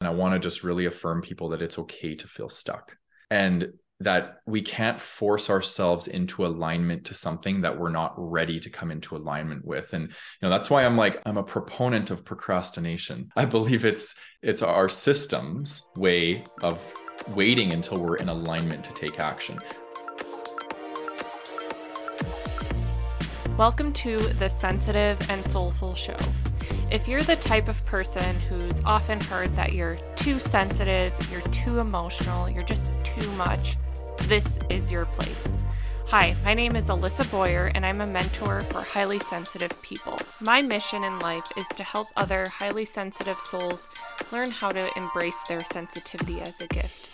And I want to just really affirm people that it's okay to feel stuck. And that we can't force ourselves into alignment to something that we're not ready to come into alignment with. And you know that's why i'm like i'm a proponent of procrastination. I believe it's it's our systems way of waiting until we're in alignment to take action. Welcome to the sensitive and soulful show if you're the type of person who's often heard that you're too sensitive you're too emotional you're just too much this is your place. Hi, my name is Alissa Boyer, and I'm a mentor for highly sensitive people. My mission in life is to help other highly sensitive souls learn how to embrace their sensitivity as a gift.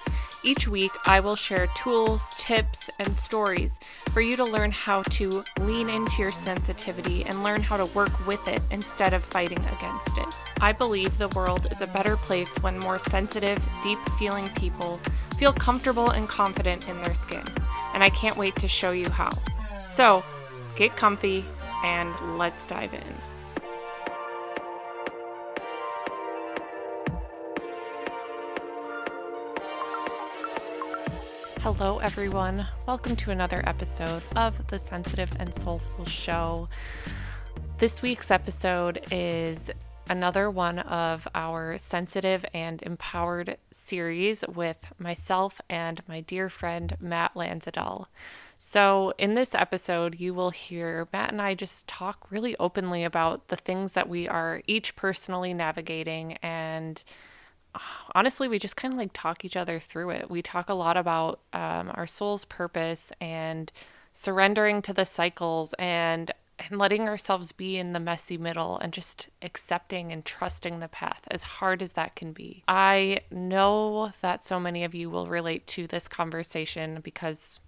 Each week, I will share tools, tips, and stories for you to learn how to lean into your sensitivity and learn how to work with it instead of fighting against it. I believe the world is a better place when more sensitive, deep feeling people feel comfortable and confident in their skin, and I can't wait to show you how. So, get comfy and let's dive in. Hello, everyone. Welcome to another episode of the Sensitive and Soulful Show. This week's episode is another one of our sensitive and empowered series with myself and my dear friend Matt Landsiedel. So, in this episode, you will hear Matt and I just talk really openly about the things that we are each personally navigating. And honestly, we just kind of like talk each other through it. We talk a lot about um, our soul's purpose and surrendering to the cycles and and letting ourselves be in the messy middle and just accepting and trusting the path, as hard as that can be. I know that so many of you will relate to this conversation because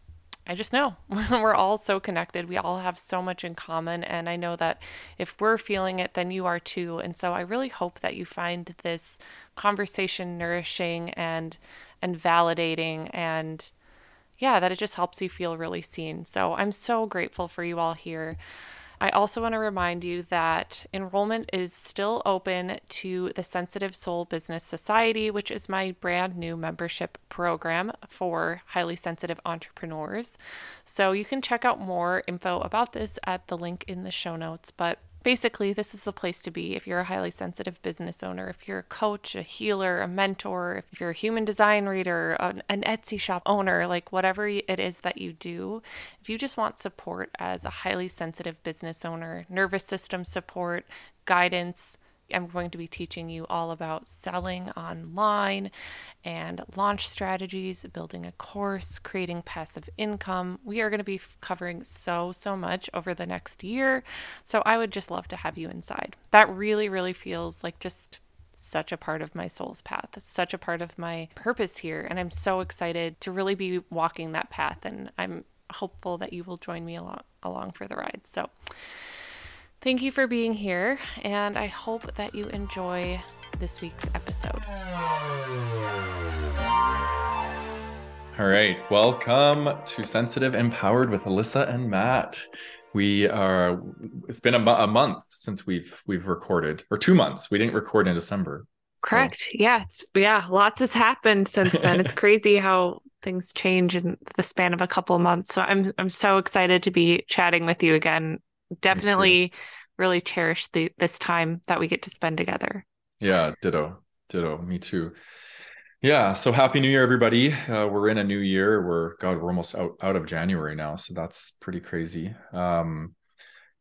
I just know we're all so connected. We all have so much in common. And I know that if we're feeling it, then you are too. And so I really hope that you find this conversation nourishing and and validating and yeah, that it just helps you feel really seen. So I'm so grateful for you all here. I also want to remind you that enrollment is still open to the Sensitive Soul Business Society, which is my brand new membership program for highly sensitive entrepreneurs. So you can check out more info about this at the link in the show notes. But basically, this is the place to be if you're a highly sensitive business owner, if you're a coach, a healer, a mentor, if you're a human design reader, an, an, Etsy shop owner, like whatever it is that you do. If you just want support as a highly sensitive business owner, nervous system support, guidance, I'm going to be teaching you all about selling online and launch strategies, building a course, creating passive income. We are going to be covering so, so much over the next year. So I would just love to have you inside. That really, really feels like just such a part of my soul's path. It's such a part of my purpose here. And I'm so excited to really be walking that path. And I'm hopeful that you will join me along, along for the ride. So, Thank you for being here, and I hope that you enjoy this week's episode. All right, welcome to Sensitive Empowered with Alissa and Matt. We are. It's been a, a month since we've we've recorded, or two months. We didn't record in December. Correct. So. Yeah. It's, yeah. Lots has happened since then. it's crazy how things change in the span of a couple of months. So I'm I'm so excited to be chatting with you again definitely really cherish the this time that we get to spend together. Yeah, ditto, ditto. Me too. Yeah. So happy New Year, everybody. Uh, we're in a new year. We're God, we're almost out out of January now, so that's pretty crazy. Um,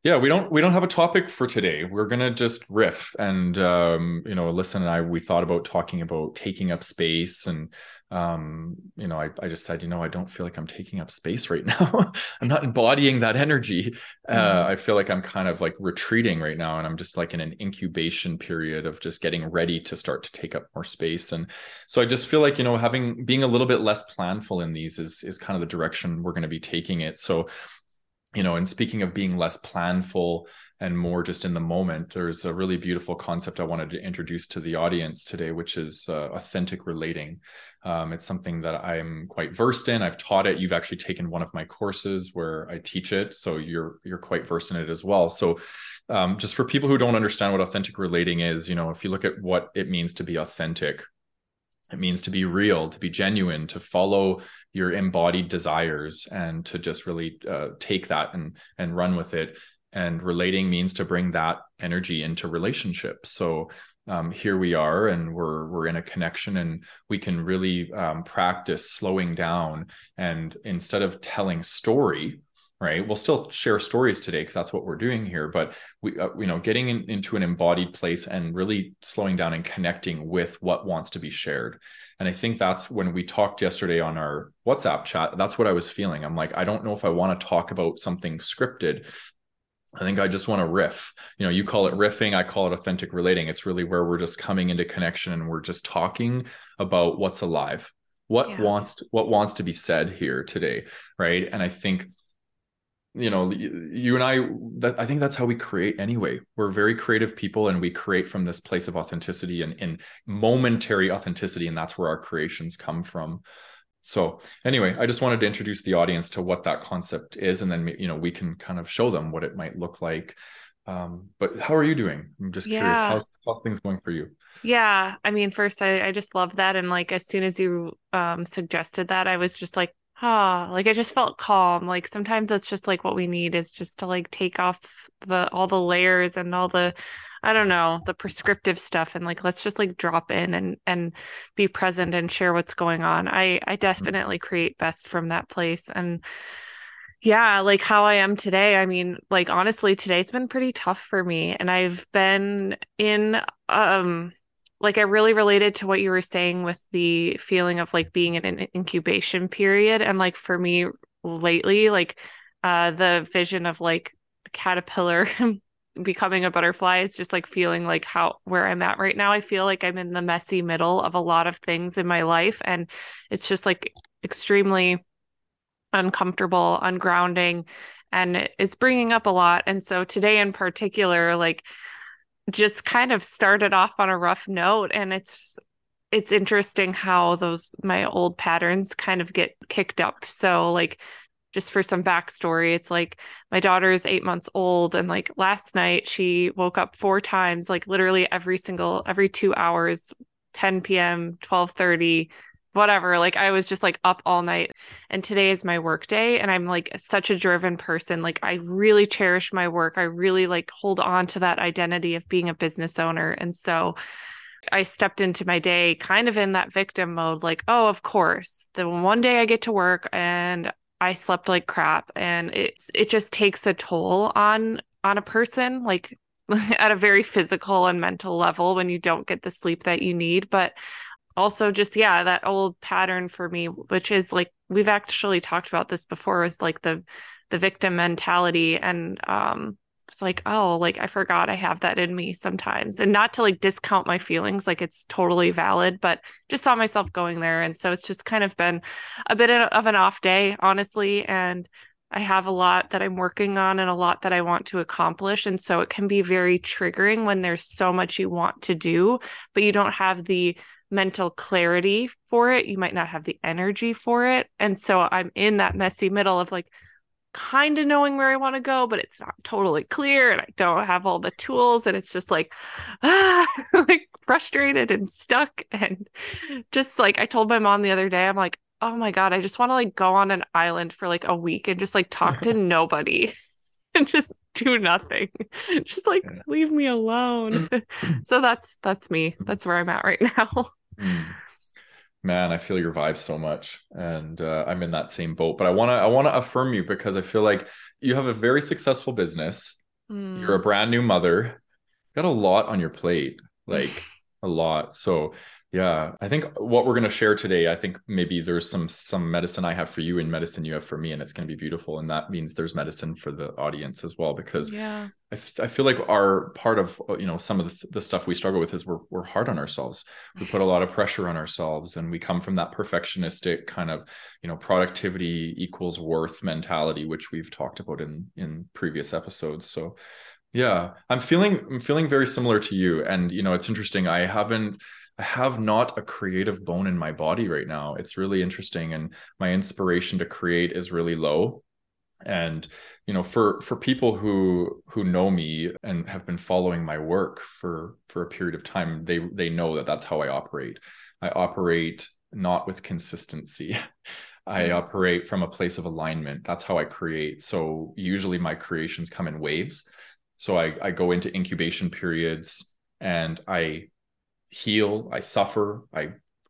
yeah, we don't we don't have a topic for today. We're gonna just riff, and um, you know, Alissa and I we thought about talking about taking up space and um you know I, I just said you know i don't feel like i'm taking up space right now i'm not embodying that energy uh, mm-hmm. uh i feel like i'm kind of like retreating right now and i'm just like in an incubation period of just getting ready to start to take up more space and so i just feel like you know having being a little bit less planful in these is is kind of the direction we're going to be taking it so you know and speaking of being less planful and more just in the moment there's a really beautiful concept i wanted to introduce to the audience today which is uh, authentic relating. Um, it's something that i'm quite versed in. I've taught it. You've actually taken one of my courses where i teach it so you're you're quite versed in it as well. So um, just for people who don't understand what authentic relating is you know if you look at what it means to be authentic it means to be real to be genuine to follow your embodied desires and to just really uh, take that and and run with it and relating means to bring that energy into relationship. so um, here we are and we're we're in a connection and we can really um, practice slowing down and instead of telling story right we'll still share stories today because that's what we're doing here but we uh, you know getting in, into an embodied place and really slowing down and connecting with what wants to be shared and i think that's when we talked yesterday on our whatsapp chat that's what i was feeling i'm like i don't know if i want to talk about something scripted I think I just want to riff. You know, you call it riffing, I call it authentic relating. It's really where we're just coming into connection and we're just talking about what's alive. What yeah. wants to, what wants to be said here today, right? And I think you know you and i that i think that's how we create anyway. We're very creative people and we create from this place of authenticity and, and momentary authenticity and that's where our creations come from. So anyway i just wanted to introduce the audience to what that concept is and then you know we can kind of show them what it might look like. Um, but how are you doing? I'm just yeah. curious how's, how's things going for you? Yeah. I mean first I, I just love that. And like as soon as you um, suggested that i was just like ah, like I just felt calm. Like sometimes that's just like what we need is just to like take off the all the layers and all the I don't know, the prescriptive stuff and like let's just like drop in and and be present and share what's going on. I I mm-hmm. definitely create best from that place and yeah, like how I am today. I mean, like honestly, today's been pretty tough for me and I've been in um like I really related to what you were saying with the feeling of like being in an incubation period. And like for me lately, like uh the vision of like a caterpillar becoming a butterfly is just like feeling like how where I'm at right now. I feel like I'm in the messy middle of a lot of things in my life. And it's just like extremely uncomfortable, ungrounding, and it's bringing up a lot. And so today in particular, like just kind of started off on a rough note and it's it's interesting how those my old patterns kind of get kicked up. So like just for some backstory it's like my daughter is eight months old and like last night she woke up four times like literally every single every two hours 10 p.m 12 30 whatever. Like I was just like up all night. And today is my work day. And I'm like such a driven person. Like I really cherish my work. I really like hold on to that identity of being a business owner. And so I stepped into my day kind of in that victim mode, like, oh, of course. The one day I get to work and I slept like crap. And it it just takes a toll on on a person, like at a very physical and mental level when you don't get the sleep that you need. But also just yeah that old pattern for me which is like we've actually talked about this before is like the the victim mentality. And um it's like oh like i forgot i have that in me sometimes. And not to like discount my feelings like it's totally valid but just saw myself going there. And so it's just kind of been a bit of an off day honestly. And I have a lot that I'm working on and a lot that I want to accomplish. And so it can be very triggering when there's so much you want to do, but you don't have the mental clarity for it. You might not have the energy for it. And so I'm in that messy middle of like kind of knowing where I want to go, but it's not totally clear and I don't have all the tools. And it's just like, ah, like frustrated and stuck. And just like I told my mom the other day, I'm like, oh my God, I just want to like go on an island for like a week and just like talk to nobody and just do nothing. Just like leave me alone. so that's that's me. That's where I'm at right now. Mm. Man, I feel your vibe so much, and uh, I'm in that same boat. But I want to I want to affirm you because I feel like you have a very successful business. Mm. You're a brand new mother. Got a lot on your plate, like a lot. So yeah, I think what we're going to share today, I think maybe there's some some medicine I have for you and medicine you have for me, and it's going to be beautiful. And that means there's medicine for the audience as well, because yeah. I, f- I feel like our part of you know some of the, the stuff we struggle with is we're we're hard on ourselves. We put a lot of pressure on ourselves, and we come from that perfectionistic kind of you know productivity equals worth mentality, which we've talked about in in previous episodes. So yeah, I'm feeling I'm feeling very similar to you, and you know it's interesting. I haven't have not a creative bone in my body right now. It's really interesting. And my inspiration to create is really low. and you know for for people who who know me and have been following my work for for a period of time they they know that that's how i operate i operate not with consistency i operate from a place of alignment that's how i create so usually my creations come in waves so i i go into incubation periods and i heal i suffer i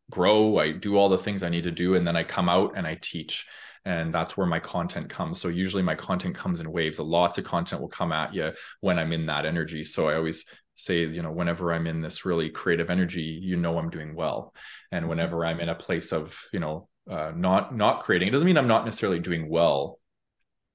grow i do all the things i need to do and then i come out and i teach. And that's where my content comes. So usually my content comes in waves. A lots of content will come at you when i'm in that energy. So i always say you know whenever i'm in this really creative energy you know i'm doing well. And whenever i'm in a place of you know uh, not not creating it doesn't mean i'm not necessarily doing well.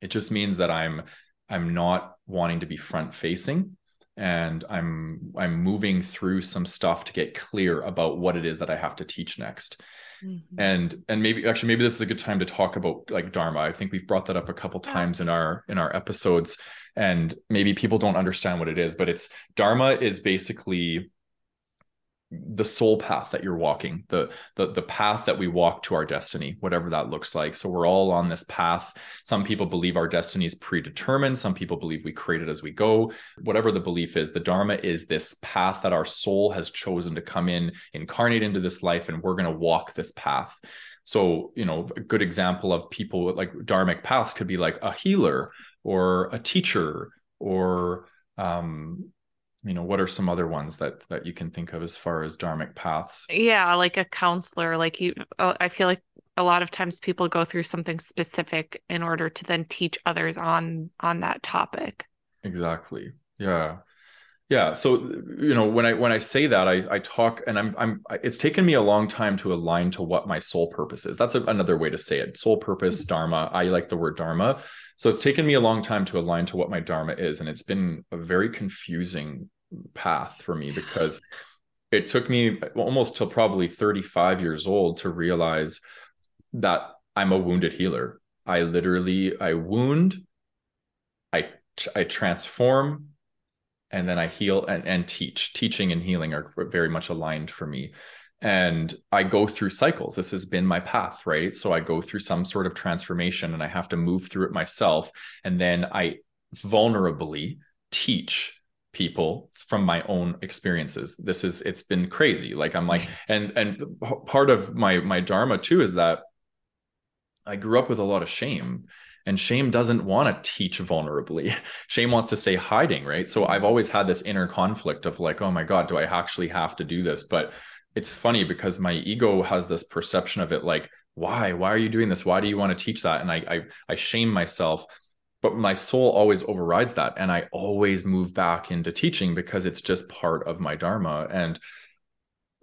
It just means that i'm i'm not wanting to be front facing and i'm i'm moving through some stuff to get clear about what it is that i have to teach next Mm-hmm. And and maybe actually maybe this is a good time to talk about like dharma. I think we've brought that up a couple times in our in our episodes and maybe people don't understand what it is, but it's dharma is basically the soul path that you're walking the, the the path that we walk to our destiny whatever that looks like. So we're all on this path. Some people believe our destiny is predetermined. Some people believe we create it as we go. Whatever the belief is the dharma is this path that our soul has chosen to come in incarnate into this life and we're going to walk this path. So you know a good example of people with like dharmic paths could be like a healer or a teacher or um, you know what are some other ones that that you can think of as far as dharmic paths? Yeah like a counselor like you uh, i feel like a lot of times people go through something specific in order to then teach others on on that topic. Exactly. Yeah. Yeah so you know when i when i say that i i talk and i'm i'm it's taken me a long time to align to what my soul purpose is. That's a, another way to say it. Soul purpose mm-hmm. dharma. I like the word dharma so it's taken me a long time to align to what my dharma is and it's been a very confusing path for me because it took me almost till probably 35 years old to realize that I'm a wounded healer. I literally I wound, I I transform, and then I heal and, and teach. Teaching and healing are very much aligned for me. And I go through cycles. This has been my path, right? So I go through some sort of transformation and I have to move through it myself. And then I vulnerably teach people from my own experiences this is it's been crazy like i'm like and and part of my my dharma too is that i grew up with a lot of shame and shame doesn't want to teach vulnerably shame wants to stay hiding right so i've always had this inner conflict of like oh my god do i actually have to do this but it's funny because my ego has this perception of it like why? Why are you doing this? Why do you want to teach that? And i i, I shame myself but my soul always overrides that and i always move back into teaching because it's just part of my dharma. And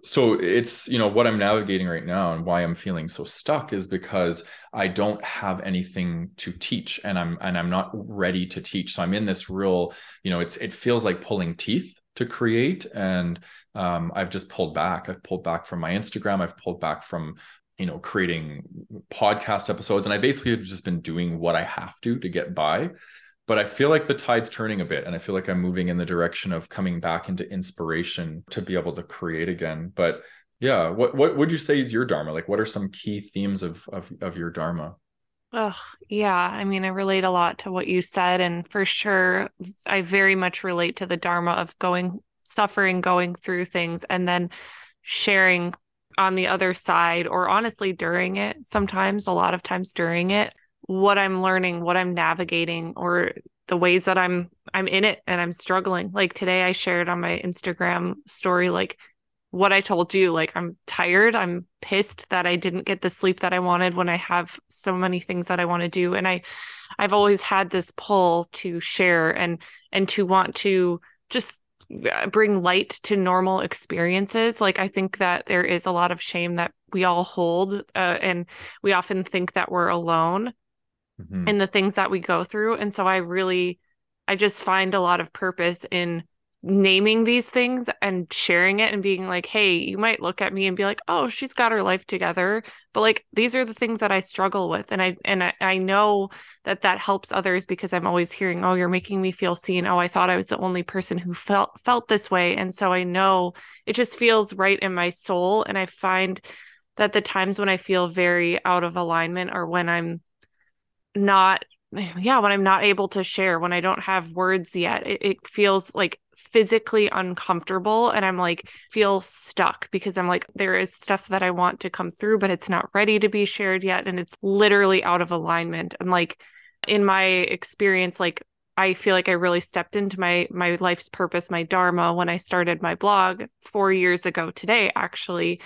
so it's you know what i'm navigating right now and why i'm feeling so stuck is because i don't have anything to teach and i'm and i'm not ready to teach. So i'm in this real you know it's it feels like pulling teeth to create. And um, i've just pulled back. I've pulled back from my instagram. I've pulled back from you know creating podcast episodes. And i basically have just been doing what i have to to get by. But i feel like the tide's turning a bit and i feel like i'm moving in the direction of coming back into inspiration to be able to create again. But yeah what what would you say is your dharma? Like what are some key themes of of, of your dharma Oh, yeah. I mean, I relate a lot to what you said. And for sure, I very much relate to the Dharma of going, suffering, going through things, and then sharing on the other side or honestly during it sometimes a lot of times during it what i'm learning what i'm navigating or the ways that i'm i'm in it and i'm struggling like today i shared on my instagram story like what i told you like i'm tired. I'm pissed that i didn't get the sleep that i wanted when i have so many things that i want to do. And i i've always had this pull to share and and to want to just uh, bring light to normal experiences. Like i think that there is a lot of shame that we all hold uh, and we often think that we're alone mm-hmm. in the things that we go through. And so i really i just find a lot of purpose in naming these things and sharing it and being like, hey, you might look at me and be like, oh, she's got her life together. But like, these are the things that I struggle with. And I, and I, I know that that helps others because I'm always hearing, oh, you're making me feel seen. Oh, I thought I was the only person who felt, felt this way. And so I know it just feels right in my soul. And I find that the times when I feel very out of alignment or when I'm not yeah, when I'm not able to share, when I don't have words yet, it, it, feels like physically uncomfortable. And I'm like, feel stuck because I'm like, there is stuff that I want to come through, but it's not ready to be shared yet. And it's literally out of alignment. And like, in my experience, like, I feel like I really stepped into my my life's purpose, my dharma when I started my blog 4 years ago today actually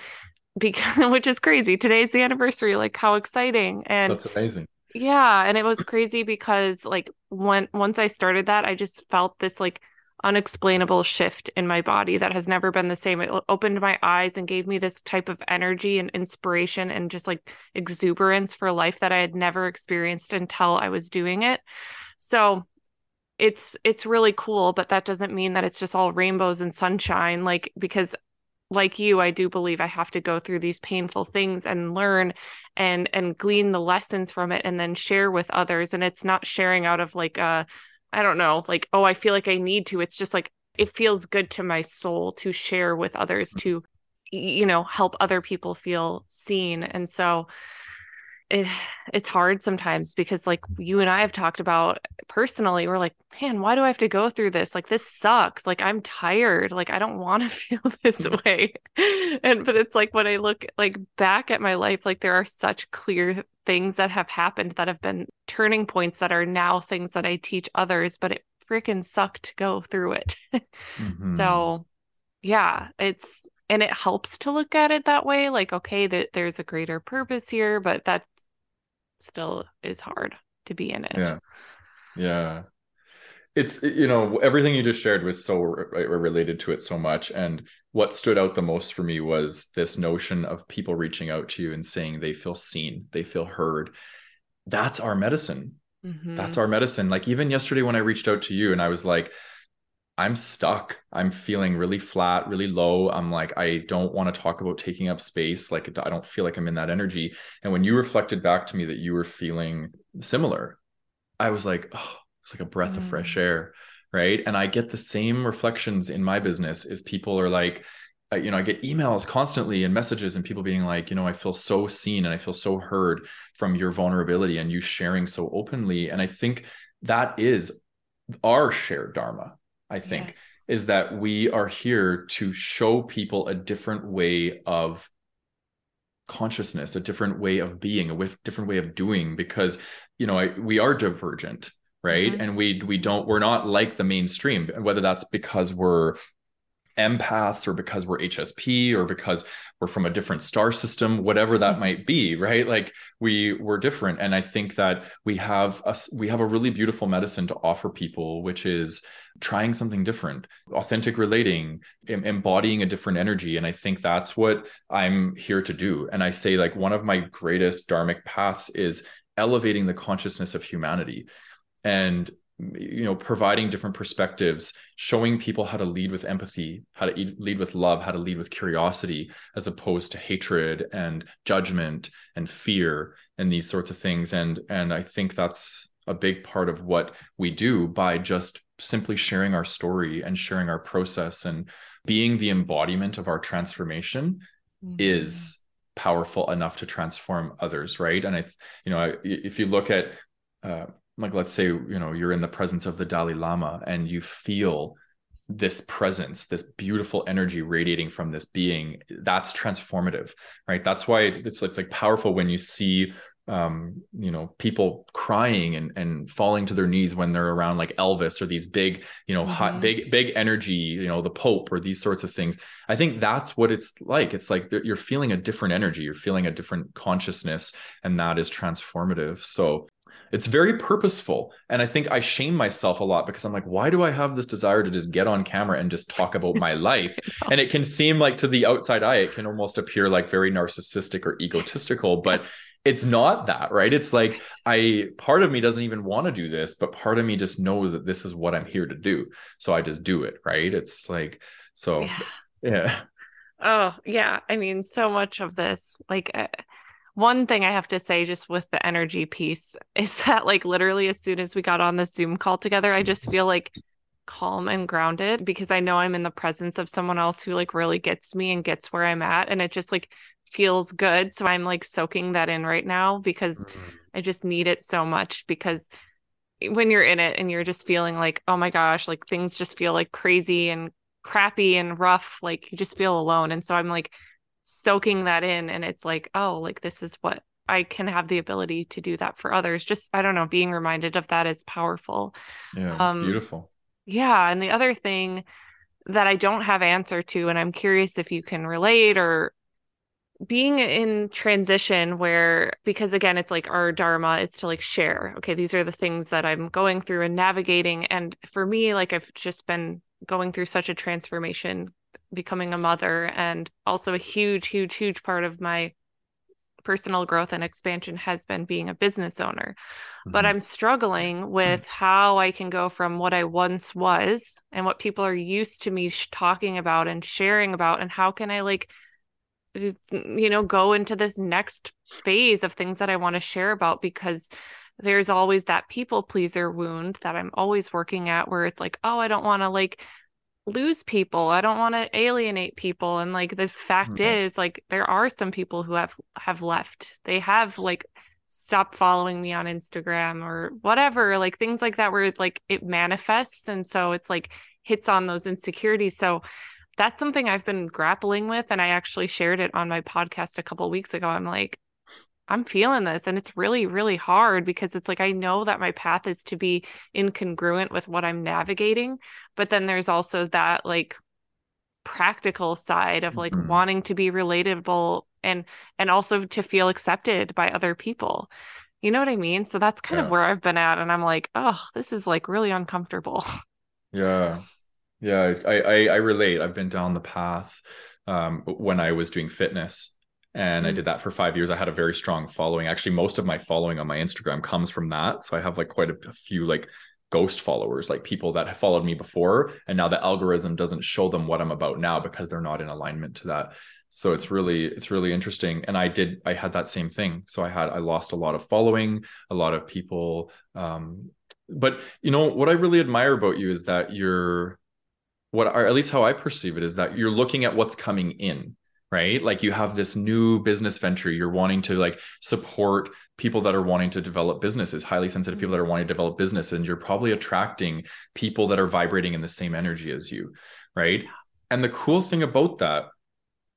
because which is crazy. Today's the anniversary, like how exciting. And That's amazing yeah, and it was crazy because like when once I started that, I just felt this like unexplainable shift in my body that has never been the same. It opened my eyes and gave me this type of energy and inspiration and just like exuberance for life that I had never experienced until I was doing it. So it's it's really cool, but that doesn't mean that it's just all rainbows and sunshine like because like you i do believe i have to go through these painful things and learn and and glean the lessons from it and then share with others. And it's not sharing out of like a i don't know like oh i feel like i need to. It's just like it feels good to my soul to share with others mm. to you know help other people feel seen. And so it, it's hard sometimes because like you and I have talked about personally we're like man why do I have to go through this? Like this sucks. Like I'm tired. Like I don't want to feel this mm-hmm. way. And but it's like when I look like back at my life like there are such clear things that have happened that have been turning points that are now things that I teach others but it freaking sucked to go through it. Mm-hmm. so yeah it's and it helps to look at it that way like okay that there's a greater purpose here but that still is hard to be in it. Yeah. Yeah. It's you know everything you just shared was so re- related to it so much and what stood out the most for me was this notion of people reaching out to you and saying they feel seen, they feel heard. That's our medicine. Mm-hmm. That's our medicine. Like even yesterday when I reached out to you and I was like I'm stuck. I'm feeling really flat, really low. I'm like, I don't want to talk about taking up space. Like, I don't feel like I'm in that energy. And when you reflected back to me that you were feeling similar, I was like, oh, it's like a breath mm. of fresh air. Right. And I get the same reflections in my business is people are like, you know, I get emails constantly and messages and people being like, you know, I feel so seen and I feel so heard from your vulnerability and you sharing so openly. And I think that is our shared dharma I think, yes. is that we are here to show people a different way of consciousness, a different way of being, a different way of doing, because you know I, we are divergent, right? Mm-hmm. And we we don't we're not like the mainstream, whether that's because we're empaths or because we're HSP or because we're from a different star system whatever that mm-hmm. might be right? Like we we're different. And i think that we have us we have a really beautiful medicine to offer people which is trying something different authentic relating em- embodying a different energy. And i think that's what i'm here to do. And i say like one of my greatest dharmic paths is elevating the consciousness of humanity. And you know providing different perspectives showing people how to lead with empathy how to lead with love how to lead with curiosity as opposed to hatred and judgment and fear and these sorts of things. And and i think that's a big part of what we do by just simply sharing our story and sharing our process. And being the embodiment of our transformation mm-hmm. is powerful enough to transform others right? And i you know if you look at uh, like let's say you know you're in the presence of the dalai lama and you feel this presence this beautiful energy radiating from this being that's transformative right? That's why it's, it's, it's like powerful when you see um you know people crying and and falling to their knees when they're around like elvis or these big you know mm-hmm. hot big big energy you know the pope or these sorts of things. I think that's what it's like. It's like you're feeling a different energy. You're feeling a different consciousness and that is transformative. So it's very purposeful. And I think I shame myself a lot because I'm like, why do I have this desire to just get on camera and just talk about my life? and it can seem like to the outside eye, it can almost appear like very narcissistic or egotistical, but it's not that, right? It's like I part of me doesn't even want to do this, but part of me just knows that this is what I'm here to do. So I just do it, right? It's like so yeah. yeah. Oh, yeah. I mean, so much of this like uh, one thing I have to say, just with the energy piece, is that like literally as soon as we got on the Zoom call together, I just feel like calm and grounded because I know I'm in the presence of someone else who like really gets me and gets where I'm at. And it just like feels good. So I'm like soaking that in right now because mm-hmm. I just need it so much because when you're in it and you're just feeling like, oh my gosh, like things just feel like crazy and crappy and rough, like you just feel alone. And so I'm like soaking that in and it's like, oh, like this is what I can have the ability to do that for others. Just I don't know, being reminded of that is powerful. Yeah. Um, beautiful. Yeah. And the other thing that I don't have answer to, and I'm curious if you can relate or being in transition where because again it's like our dharma is to like share okay these are the things that i'm going through and navigating and for me like i've just been going through such a transformation becoming a mother and also a huge huge huge part of my personal growth and expansion has been being a business owner mm-hmm. but i'm struggling with how i can go from what i once was and what people are used to me sh- talking about and sharing about and how can i like you know go into this next phase of things that i want to share about because there's always that people pleaser wound that i'm always working at where it's like oh i don't want to like lose people i don't want to alienate people and like the fact mm-hmm. is like there are some people who have have left they have like stopped following me on instagram or whatever like things like that where like it manifests and so it's like hits on those insecurities so that's something I've been grappling with. And I actually shared it on my podcast a couple weeks ago. I'm like, I'm feeling this. And it's really, really hard because it's like, I know that my path is to be incongruent with what I'm navigating. But then there's also that like practical side of like mm-hmm. wanting to be relatable and and also to feel accepted by other people you know what i mean so that's kind yeah. of where i've been at and i'm like oh this is like really uncomfortable yeah yeah, I, I, I relate. I've been down the path um, when I was doing fitness, and mm-hmm. I did that for five years. I had a very strong following. Actually, most of my following on my Instagram comes from that. So I have like quite a, a few like ghost followers, like people that have followed me before, and now the algorithm doesn't show them what I'm about now because they're not in alignment to that. So it's really it's really interesting. And I did I had that same thing. So I had I lost a lot of following, a lot of people. Um, but you know what I really admire about you is that you're what are at least how I perceive it is that you're looking at what's coming in right? Like you have this new business venture. You're wanting to like support people that are wanting to develop businesses highly sensitive people that are wanting to develop business and you're probably attracting people that are vibrating in the same energy as you right? And the cool thing about that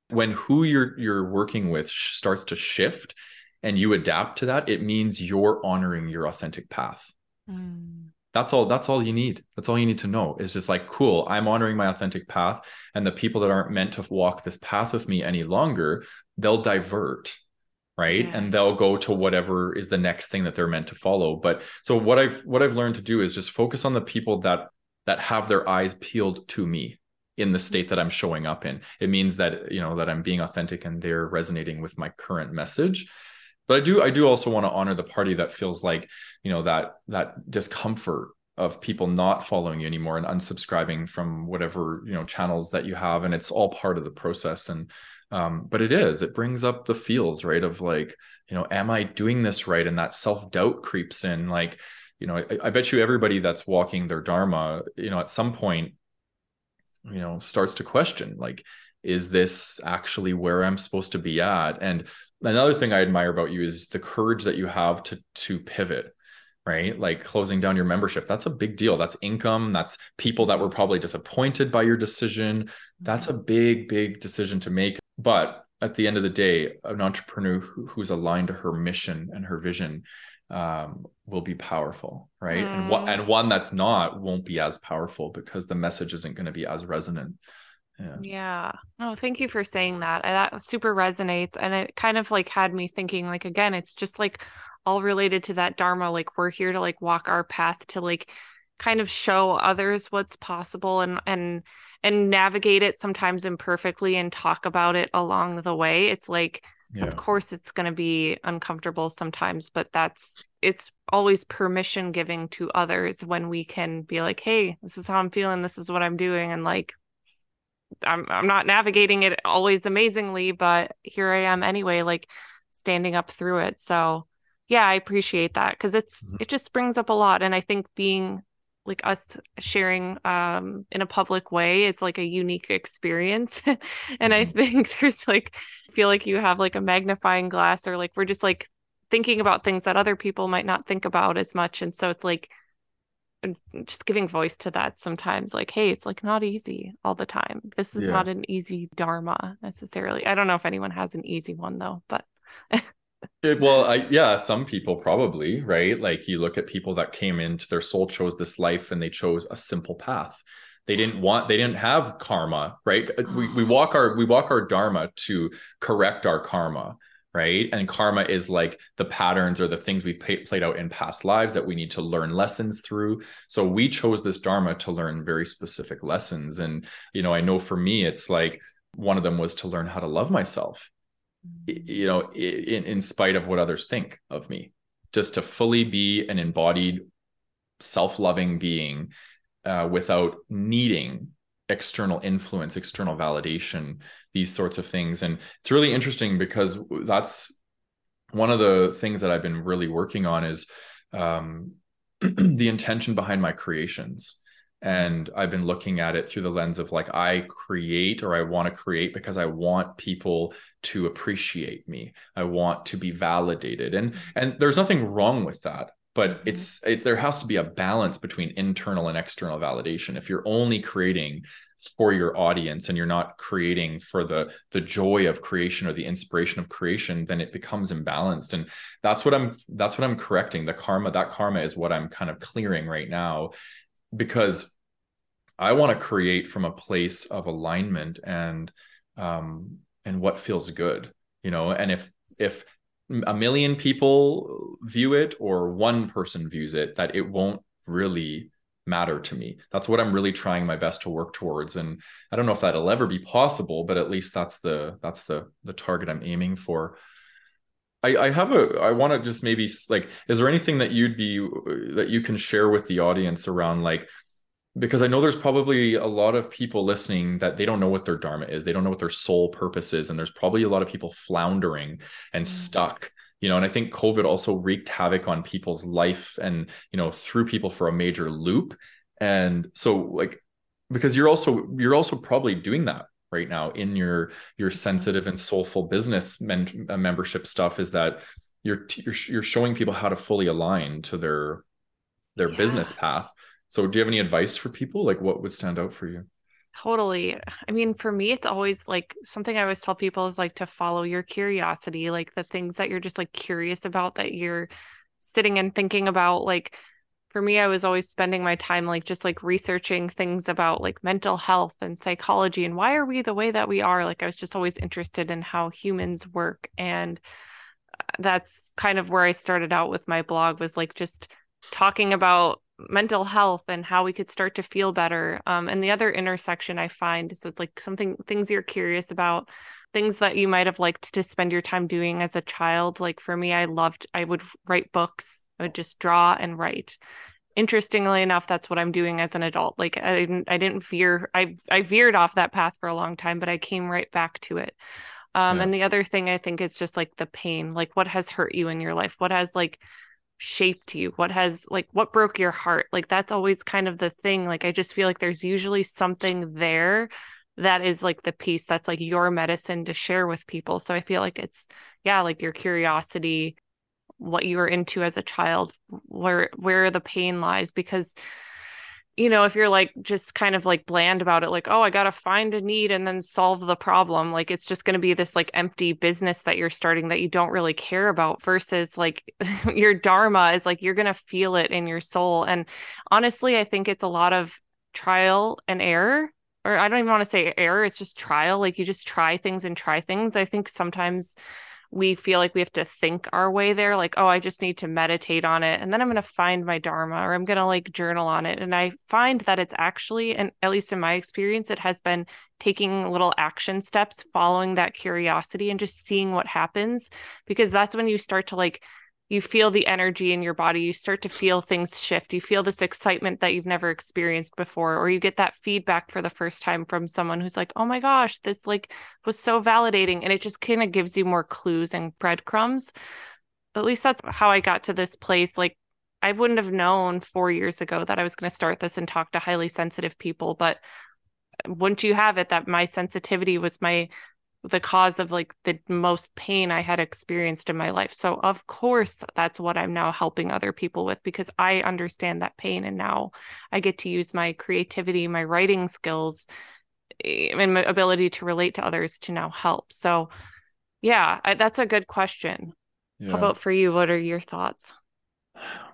when who you're you're working with starts to shift and you adapt to that it means you're honoring your authentic path. Mm that's all that's all you need. That's all you need to know is just like cool i'm honoring my authentic path and the people that aren't meant to walk this path with me any longer they'll divert right? Yes. and they'll go to whatever is the next thing that they're meant to follow. But so what i've what i've learned to do is just focus on the people that that have their eyes peeled to me in the state that i'm showing up in. It means that you know that i'm being authentic and they're resonating with my current message but i do i do also want to honor the party that feels like you know that that discomfort of people not following you anymore and unsubscribing from whatever you know channels that you have and it's all part of the process. And um, but it is it brings up the feels right of like you know am i doing this right? And that self-doubt creeps in like you know I, I bet you everybody that's walking their dharma you know at some point you know starts to question like is this actually where i'm supposed to be at? And another thing i admire about you is the courage that you have to to pivot right? Like closing down your membership that's a big deal. That's income that's people that were probably disappointed by your decision. That's a big big decision to make. But at the end of the day an entrepreneur who's aligned to her mission and her vision um, will be powerful right? Mm. and what and one that's not won't be as powerful because the message isn't going to be as resonant yeah. yeah. Oh, thank you for saying that. That super resonates. And it kind of like had me thinking, like, again, it's just like all related to that Dharma. Like, we're here to like walk our path to like kind of show others what's possible and, and, and navigate it sometimes imperfectly and talk about it along the way. It's like, yeah. of course, it's going to be uncomfortable sometimes, but that's it's always permission giving to others when we can be like, hey, this is how I'm feeling. This is what I'm doing. And like, I'm I'm not navigating it always amazingly, but here I am anyway, like standing up through it. So yeah, I appreciate that because it's mm-hmm. it just brings up a lot. And I think being like us sharing um in a public way is like a unique experience. and mm-hmm. I think there's like I feel like you have like a magnifying glass or like we're just like thinking about things that other people might not think about as much. And so it's like just giving voice to that sometimes like hey it's like not easy all the time. This is yeah. not an easy dharma necessarily. I don't know if anyone has an easy one though but it, well I, yeah some people probably right? Like you look at people that came into their soul chose this life and they chose a simple path. They didn't want they didn't have karma right? We, we walk our we walk our dharma to correct our karma right? And karma is like the patterns or the things we pay, played out in past lives that we need to learn lessons through. So we chose this dharma to learn very specific lessons. And you know i know for me it's like one of them was to learn how to love myself you know in, in spite of what others think of me. Just to fully be an embodied self-loving being uh, without needing external influence, external validation, these sorts of things. And it's really interesting because that's one of the things that I've been really working on is um, the intention behind my creations. And I've been looking at it through the lens of like, I create or I want to create because I want people to appreciate me. I want to be validated. And and there's nothing wrong with that but mm-hmm. it's it, there has to be a balance between internal and external validation. If you're only creating for your audience and you're not creating for the the joy of creation or the inspiration of creation then it becomes imbalanced. And that's what i'm that's what i'm correcting. The karma that karma is what i'm kind of clearing right now because i want to create from a place of alignment and um and what feels good you know? And if if a million people view it or one person views it that it won't really matter to me. That's what i'm really trying my best to work towards. And i don't know if that'll ever be possible but at least that's the that's the the target i'm aiming for. I i have a i want to just maybe like is there anything that you'd be that you can share with the audience around like because I know there's probably a lot of people listening that they don't know what their dharma is. They don't know what their soul purpose is. And there's probably a lot of people floundering and mm-hmm. stuck. You know, and I think COVID also wreaked havoc on people's life and, you know, threw people for a major loop. And so like because you're also you're also probably doing that right now in your your sensitive and soulful business men- uh, membership stuff is that you're, you're you're showing people how to fully align to their their yeah. business path so do you have any advice for people? Like what would stand out for you? Totally. I mean, for me, it's always like something I always tell people is like to follow your curiosity, like the things that you're just like curious about that you're sitting and thinking about. Like for me, I was always spending my time like just like researching things about like mental health and psychology and why are we the way that we are. Like I was just always interested in how humans work. And uh, that's kind of where I started out with my blog was like just talking about mental health and how we could start to feel better. Um, and the other intersection I find so it's like something things you're curious about, things that you might have liked to spend your time doing as a child. Like for me, I loved I would write books. I would just draw and write. Interestingly enough, that's what I'm doing as an adult. Like I didn't I didn't veer I I veered off that path for a long time, but I came right back to it. Um, yeah. and the other thing I think is just like the pain, like what has hurt you in your life, what has like shaped you? What has like what broke your heart? Like that's always kind of the thing like i just feel like there's usually something there that is like the piece that's like your medicine to share with people. So i feel like it's yeah like your curiosity what you were into as a child where where the pain lies because you know, if you're like just kind of like bland about it, like, oh, I got to find a need and then solve the problem, like it's just going to be this like empty business that you're starting that you don't really care about versus like your dharma is like you're going to feel it in your soul. And honestly, I think it's a lot of trial and error. Or I don't even want to say error, it's just trial. Like you just try things and try things. I think sometimes we feel like we have to think our way there like oh i just need to meditate on it and then i'm going to find my dharma or i'm going to like journal on it. And i find that it's actually and at least in my experience it has been taking little action steps following that curiosity and just seeing what happens because that's when you start to like you feel the energy in your body you start to feel things shift you feel this excitement that you've never experienced before or you get that feedback for the first time from someone who's like oh my gosh this like was so validating and it just kind of gives you more clues and breadcrumbs. At least that's how i got to this place like i wouldn't have known 4 years ago that i was going to start this and talk to highly sensitive people but uh, once you have it that my sensitivity was my the cause of like the most pain I had experienced in my life. So of course that's what I'm now helping other people with because I understand that pain and now I get to use my creativity, my writing skills eh, and my ability to relate to others to now help. So yeah, I, that's a good question. Yeah. How about for you? What are your thoughts?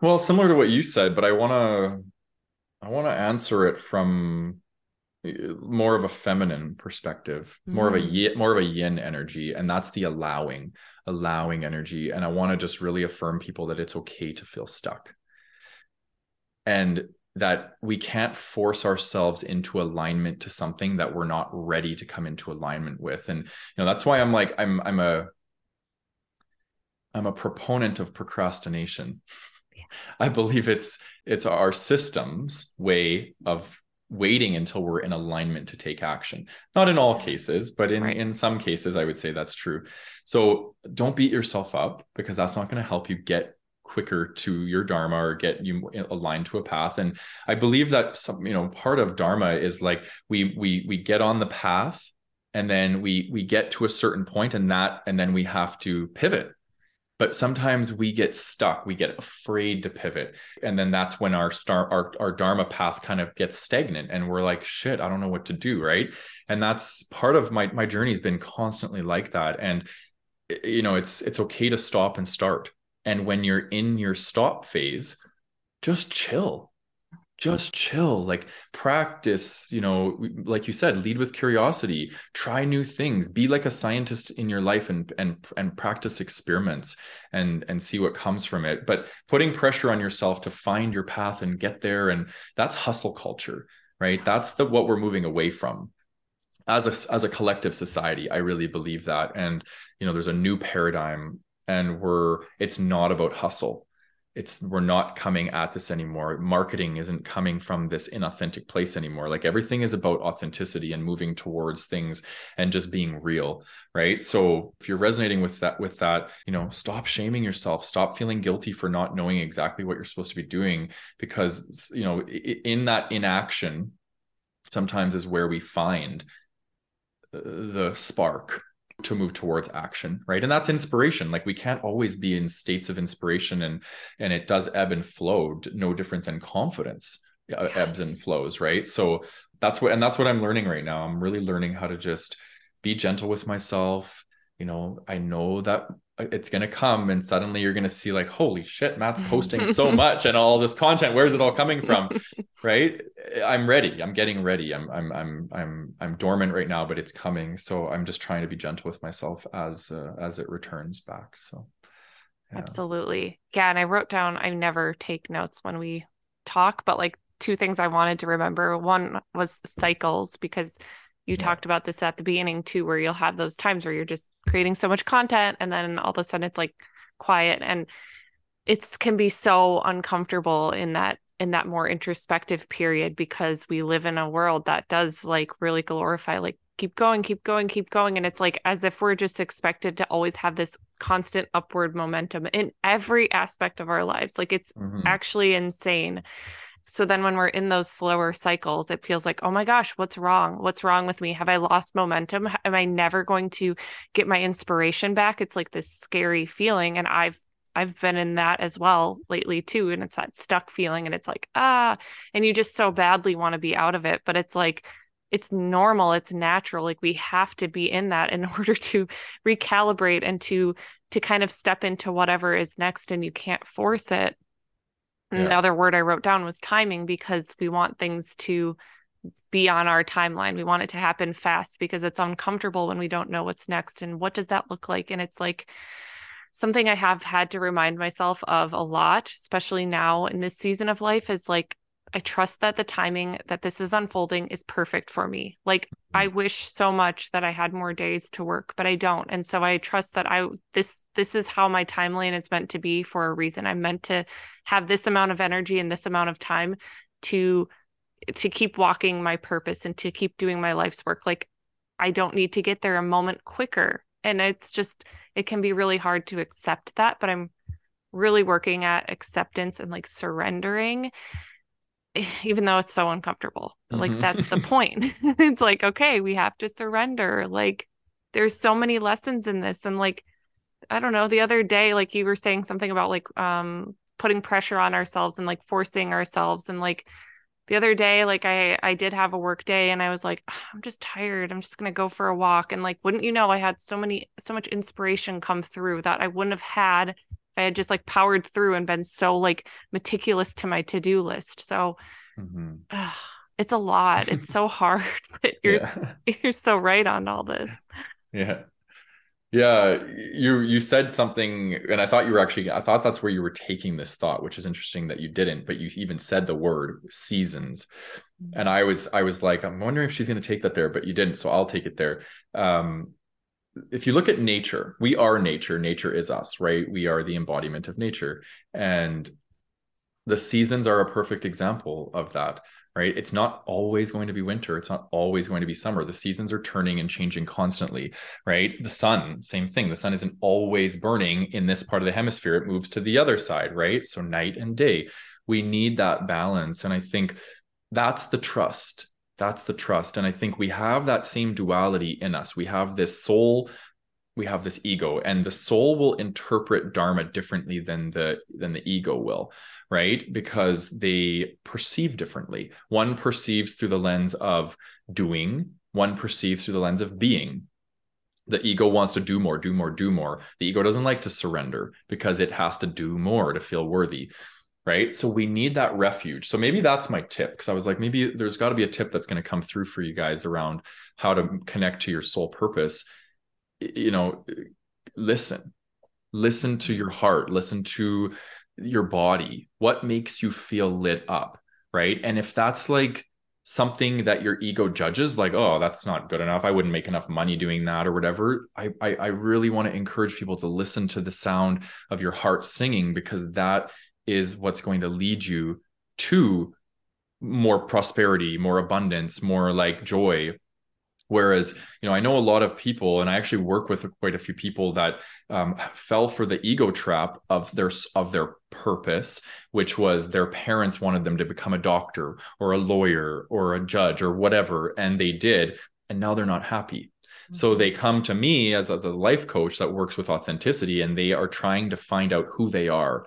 Well, similar to what you said, but I want to I want to answer it from more of a feminine perspective more mm. of a mm. more of a yin energy and that's the allowing allowing energy and i want to just really affirm people that it's okay to feel stuck and that we can't force ourselves into alignment to something that we're not ready to come into alignment with and you know that's why i'm like i'm i'm a i'm a proponent of procrastination I believe it's it's our systems way of waiting until we're in alignment to take action. Not in all cases, but in, right. in some cases, I would say that's true. So don't beat yourself up because that's not going to help you get quicker to your dharma or get you uh, aligned to a path and i believe that some you know part of dharma is like we we we get on the path and then we we get to a certain point and that and then we have to pivot but sometimes we get stuck we get afraid to pivot. And then that's when our star our, our dharma path kind of gets stagnant and we're like shit i don't know what to do right? And that's part of my my journey has been constantly like that. And you know it's it's okay to stop and start. And when you're in your stop phase just chill just chill like practice you know like you said lead with curiosity try new things be like a scientist in your life and and and practice experiments and and see what comes from it. But putting pressure on yourself to find your path and get there and that's hustle culture right? That's the what we're moving away from. As a as a collective society i really believe that. And you know there's a new paradigm and we're it's not about hustle it's we're not coming at this anymore. Marketing isn't coming from this inauthentic place anymore. Like everything is about authenticity and moving towards things and just being real right? So if you're resonating with that with that you know stop shaming yourself. Stop feeling guilty for not knowing exactly what you're supposed to be doing because you know in that inaction sometimes is where we find uh, the spark to move towards action right? And that's inspiration. Like we can't always be in states of inspiration and and it does ebb and flow no different than confidence uh, yes. ebbs and flows right? So that's what and that's what i'm learning right now. I'm really learning how to just be gentle with myself you know i know that it's going to come and suddenly you're going to see like holy shit matt's posting so much and all this content. Where's it all coming from? Right? I'm ready. I'm getting ready. I'm i'm i'm i'm i'm dormant right now but it's coming. So i'm just trying to be gentle with myself as uh, as it returns back. So yeah. absolutely. Yeah and i wrote down i never take notes when we talk but like two things i wanted to remember. One was cycles because you yeah. talked about this at the beginning too where you'll have those times where you're just creating so much content and then all of a sudden it's like quiet and it's can be so uncomfortable in that in that more introspective period because we live in a world that does like really glorify like keep going keep going keep going and it's like as if we're just expected to always have this constant upward momentum in every aspect of our lives like it's mm-hmm. actually insane so then when we're in those slower cycles, it feels like, oh my gosh, what's wrong? What's wrong with me? Have I lost momentum? Am I never going to get my inspiration back? It's like this scary feeling. And I've I've been in that as well lately too. And it's that stuck feeling. And it's like, ah, and you just so badly want to be out of it. But it's like, it's normal, it's natural. Like we have to be in that in order to recalibrate and to to kind of step into whatever is next and you can't force it and the other word I wrote down was timing because we want things to be on our timeline. We want it to happen fast because it's uncomfortable when we don't know what's next and what does that look like. And it's like something I have had to remind myself of a lot, especially now in this season of life, is like I trust that the timing that this is unfolding is perfect for me. Like mm-hmm. I wish so much that I had more days to work, but I don't. And so I trust that I this this is how my timeline is meant to be for a reason. I'm meant to have this amount of energy and this amount of time to to keep walking my purpose and to keep doing my life's work. Like I don't need to get there a moment quicker. And it's just it can be really hard to accept that, but I'm really working at acceptance and like surrendering even though it's so uncomfortable. Mm-hmm. Like that's the point. it's like, okay, we have to surrender. Like there's so many lessons in this and like I don't know, the other day like you were saying something about like um putting pressure on ourselves and like forcing ourselves and like the other day like i i did have a work day and i was like i'm just tired i'm just going to go for a walk and like wouldn't you know i had so many so much inspiration come through that i wouldn't have had i had just like powered through and been so like meticulous to my to-do list so mm-hmm. uh, it's a lot it's so hard but you're yeah. you're so right on all this yeah yeah, you you said something, and I thought you were actually. I thought that's where you were taking this thought, which is interesting that you didn't, but you even said the word seasons, mm-hmm. and I was I was like, I'm wondering if she's going to take that there, but you didn't, so I'll take it there. Um, if you look at nature, we are nature. Nature is us, right? We are the embodiment of nature, and the seasons are a perfect example of that right? It's not always going to be winter. It's not always going to be summer. The seasons are turning and changing constantly, right? The sun, same thing. The sun isn't always burning in this part of the hemisphere. It moves to the other side, right? So night and day. We need that balance. And I think that's the trust. That's the trust. And I think we have that same duality in us. We have this soul we have this ego and the soul will interpret dharma differently than the than the ego will right? Because they perceive differently. One perceives through the lens of doing one perceives through the lens of being. The ego wants to do more do more do more. The ego doesn't like to surrender because it has to do more to feel worthy right? So we need that refuge. So maybe that's my tip because i was like maybe there's got to be a tip that's going to come through for you guys around how to connect to your soul purpose. You know listen listen to your heart listen to your body. What makes you feel lit up right? And if that's like something that your ego judges like oh that's not good enough. I wouldn't make enough money doing that or whatever i i, I really want to encourage people to listen to the sound of your heart singing because that is what's going to lead you to more prosperity more abundance more like joy Whereas, you know, I know a lot of people, and I actually work with quite a few people that um, fell for the ego trap of their of their purpose, which was their parents wanted them to become a doctor or a lawyer or a judge or whatever, and they did, and now they're not happy. Mm-hmm. So they come to me as, as a life coach that works with authenticity, and they are trying to find out who they are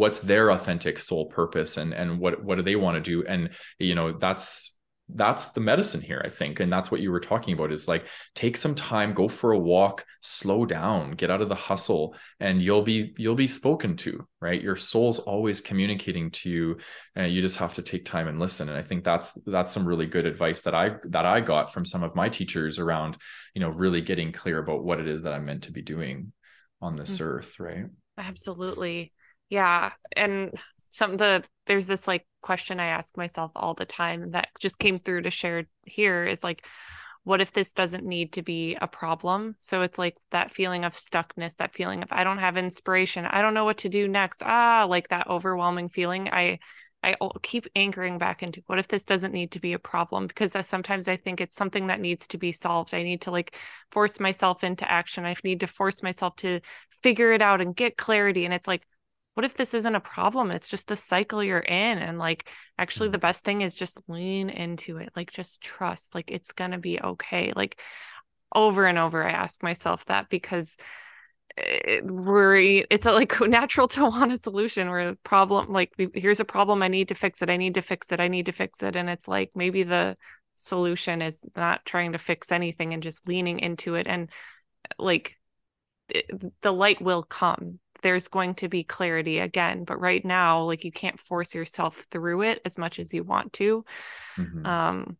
what's their authentic soul purpose and and what what do they want to do? And you know that's that's the medicine here i think. And that's what you were talking about is like take some time go for a walk slow down get out of the hustle and you'll be you'll be spoken to right? Your soul's always communicating to you and you just have to take time and listen. And i think that's that's some really good advice that i that i got from some of my teachers around you know really getting clear about what it is that i'm meant to be doing on this mm-hmm. earth right? Absolutely yeah. And some the there's this like question I ask myself all the time that just came through to share here is like, what if this doesn't need to be a problem? So it's like that feeling of stuckness, that feeling of I don't have inspiration. I don't know what to do next. Ah, like that overwhelming feeling. I I keep anchoring back into what if this doesn't need to be a problem because sometimes I think it's something that needs to be solved. I need to like force myself into action. I need to force myself to figure it out and get clarity. And it's like, what if this isn't a problem? It's just the cycle you're in and like actually the mm. best thing is just lean into it like just trust like it's going to be okay. Like over and over i ask myself that because eh, it, we're it's a, like natural to want a solution where the problem like here's a problem i need to fix it i need to fix it i need to fix it and it's like maybe the solution is not trying to fix anything and just leaning into it and eh, like eh, the light will come there's going to be clarity again but right now like you can't force yourself through it as much as you want to. Mm-hmm. um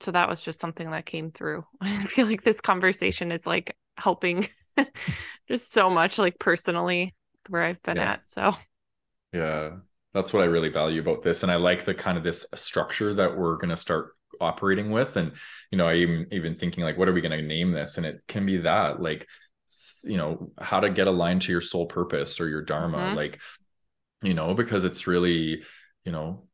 so that was just something that came through. I feel like this conversation is like helping just so much like personally where i've been yeah. at so. Yeah. That's what i really value about this and i like the kind of this structure that we're going to start operating with and you know i even even thinking like what are we going to name this? And it can be that like you know how to get aligned to your soul purpose or your dharma mm-hmm. like you know because it's really you know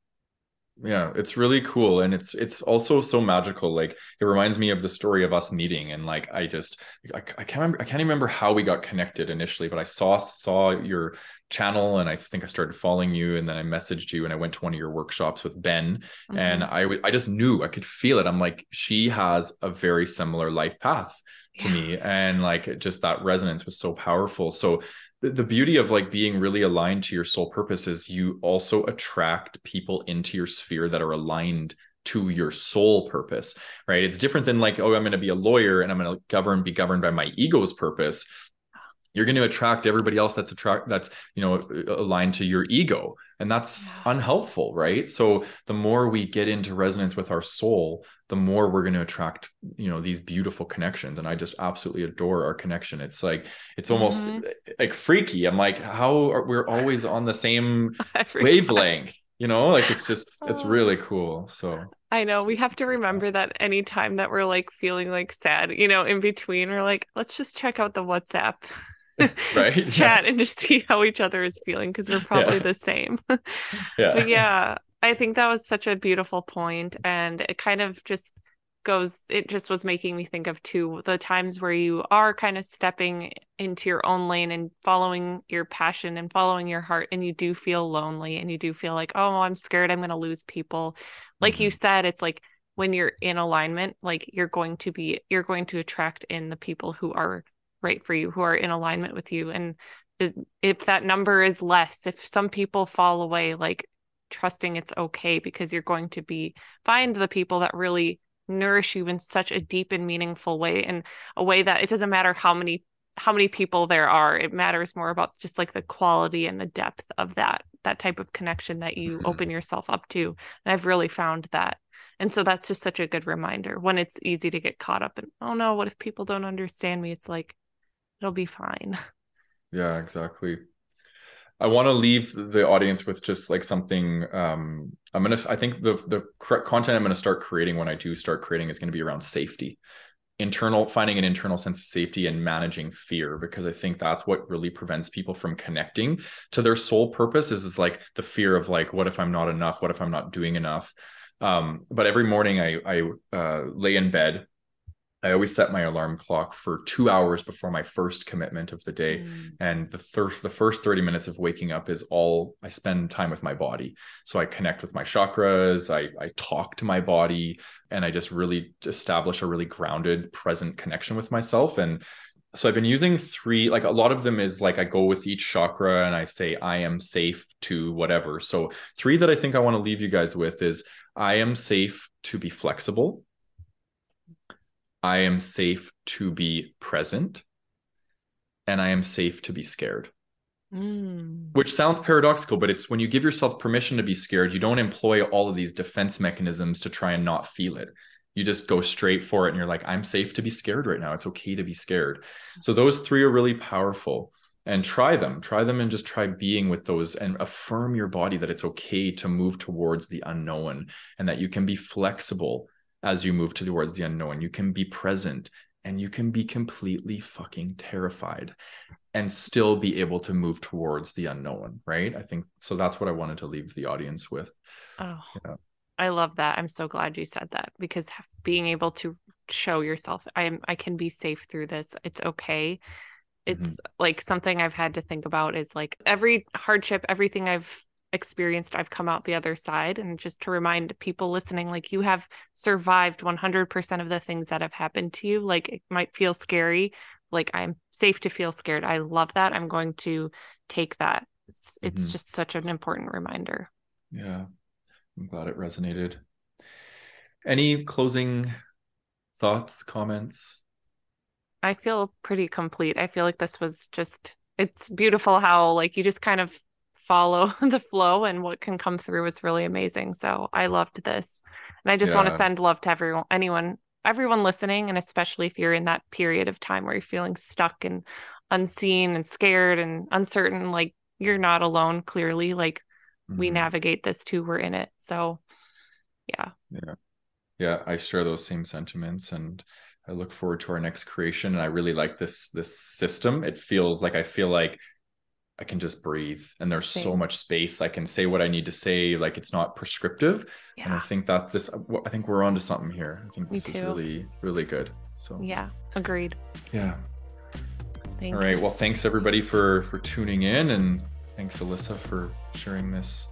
yeah it's really cool and it's it's also so magical like it reminds me of the story of us meeting and like i just i, I can't remember i can't remember how we got connected initially but i saw saw your channel and i think i started following you and then i messaged you and i went to one of your workshops with ben mm-hmm. and i i just knew i could feel it. I'm like she has a very similar life path to me and like just that resonance was so powerful. So the, beauty of like being really aligned to your soul purpose is you also attract people into your sphere that are aligned to your soul purpose right? It's different than like oh i'm going to be a lawyer and i'm going to govern be governed by my ego's purpose. You're going to attract everybody else that's attract that's you know aligned to your ego and that's yeah. unhelpful right? So the more we get into resonance with our soul the more we're going to attract you know these beautiful connections. And i just absolutely adore our connection. It's like it's almost mm-hmm. like freaky. I'm like how are, we're always on the same wavelength you know? Like it's just it's really cool. So I know. We have to remember that anytime that we're like feeling like sad, you know, in between, we're like, let's just check out the WhatsApp. right chat yeah. and just see how each other is feeling because we're probably yeah. the same yeah but yeah i think that was such a beautiful point and it kind of just goes it just was making me think of two the times where you are kind of stepping into your own lane and following your passion and following your heart and you do feel lonely and you do feel like oh i'm scared i'm going to lose people like mm-hmm. you said it's like when you're in alignment like you're going to be you're going to attract in the people who are right for you who are in alignment with you and if that number is less if some people fall away like trusting it's okay because you're going to be find the people that really nourish you in such a deep and meaningful way in a way that it doesn't matter how many how many people there are it matters more about just like the quality and the depth of that that type of connection that you mm-hmm. open yourself up to and i've really found that and so that's just such a good reminder when it's easy to get caught up in oh no what if people don't understand me it's like it'll be fine. Yeah, exactly. I want to leave the audience with just like something. Um, I'm gonna. I think the the content I'm gonna start creating when I do start creating is gonna be around safety, internal finding an internal sense of safety and managing fear because I think that's what really prevents people from connecting to their soul purpose. Is is like the fear of like, what if I'm not enough? What if I'm not doing enough? Um, but every morning I I uh, lay in bed I always set my alarm clock for two hours before my first commitment of the day. Mm. And the, thir- the first 30 minutes of waking up is all I spend time with my body. So I connect with my chakras, I, I talk to my body, and I just really establish a really grounded, present connection with myself. And so I've been using three, like a lot of them is like I go with each chakra and I say, I am safe to whatever. So three that I think I want to leave you guys with is I am safe to be flexible. I am safe to be present and I am safe to be scared. Mm. Which sounds paradoxical, but it's when you give yourself permission to be scared, you don't employ all of these defense mechanisms to try and not feel it. You just go straight for it and you're like, I'm safe to be scared right now. It's okay to be scared. So those three are really powerful and try them. Try them and just try being with those and affirm your body that it's okay to move towards the unknown and that you can be flexible as you move towards the unknown. You can be present and you can be completely fucking terrified and still be able to move towards the unknown, right? I think so. That's what I wanted to leave the audience with. Oh, yeah. I love that. I'm so glad you said that because being able to show yourself, I am, I can be safe through this. It's okay. It's mm-hmm. like something I've had to think about is like every hardship, everything I've experienced I've come out the other side and just to remind people listening like you have survived 100% of the things that have happened to you like it might feel scary like I'm safe to feel scared I love that I'm going to take that. It's mm-hmm. it's just such an important reminder. Yeah I'm glad it resonated. Any closing thoughts comments? I feel pretty complete I feel like this was just it's beautiful how like you just kind of follow the flow and what can come through is really amazing. So I loved this. And I just yeah. want to send love to everyone, anyone, everyone listening. And especially if you're in that period of time where you're feeling stuck and unseen and scared and uncertain, like you're not alone, clearly. Like mm-hmm. we navigate this too. We're in it. So yeah. Yeah. Yeah. I share those same sentiments and I look forward to our next creation. And I really like this this system. It feels like I feel like I can just breathe and there's Same. so much space. I can say what I need to say. Like it's not prescriptive. Yeah. And I think that this, uh, I think we're onto something here. I think this is really, really good. So yeah, agreed. Yeah. Thank All right. Well, thanks everybody for, for tuning in and thanks Alissa for sharing this,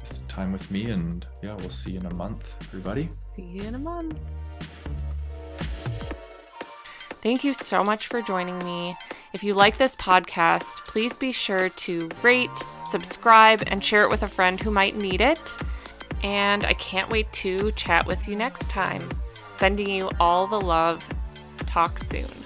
this time with me. And yeah, we'll see you in a month, everybody. See you in a month. Thank you so much for joining me. If you like this podcast, please be sure to rate, subscribe, and share it with a friend who might need it. And I can't wait to chat with you next time. Sending you all the love. Talk soon.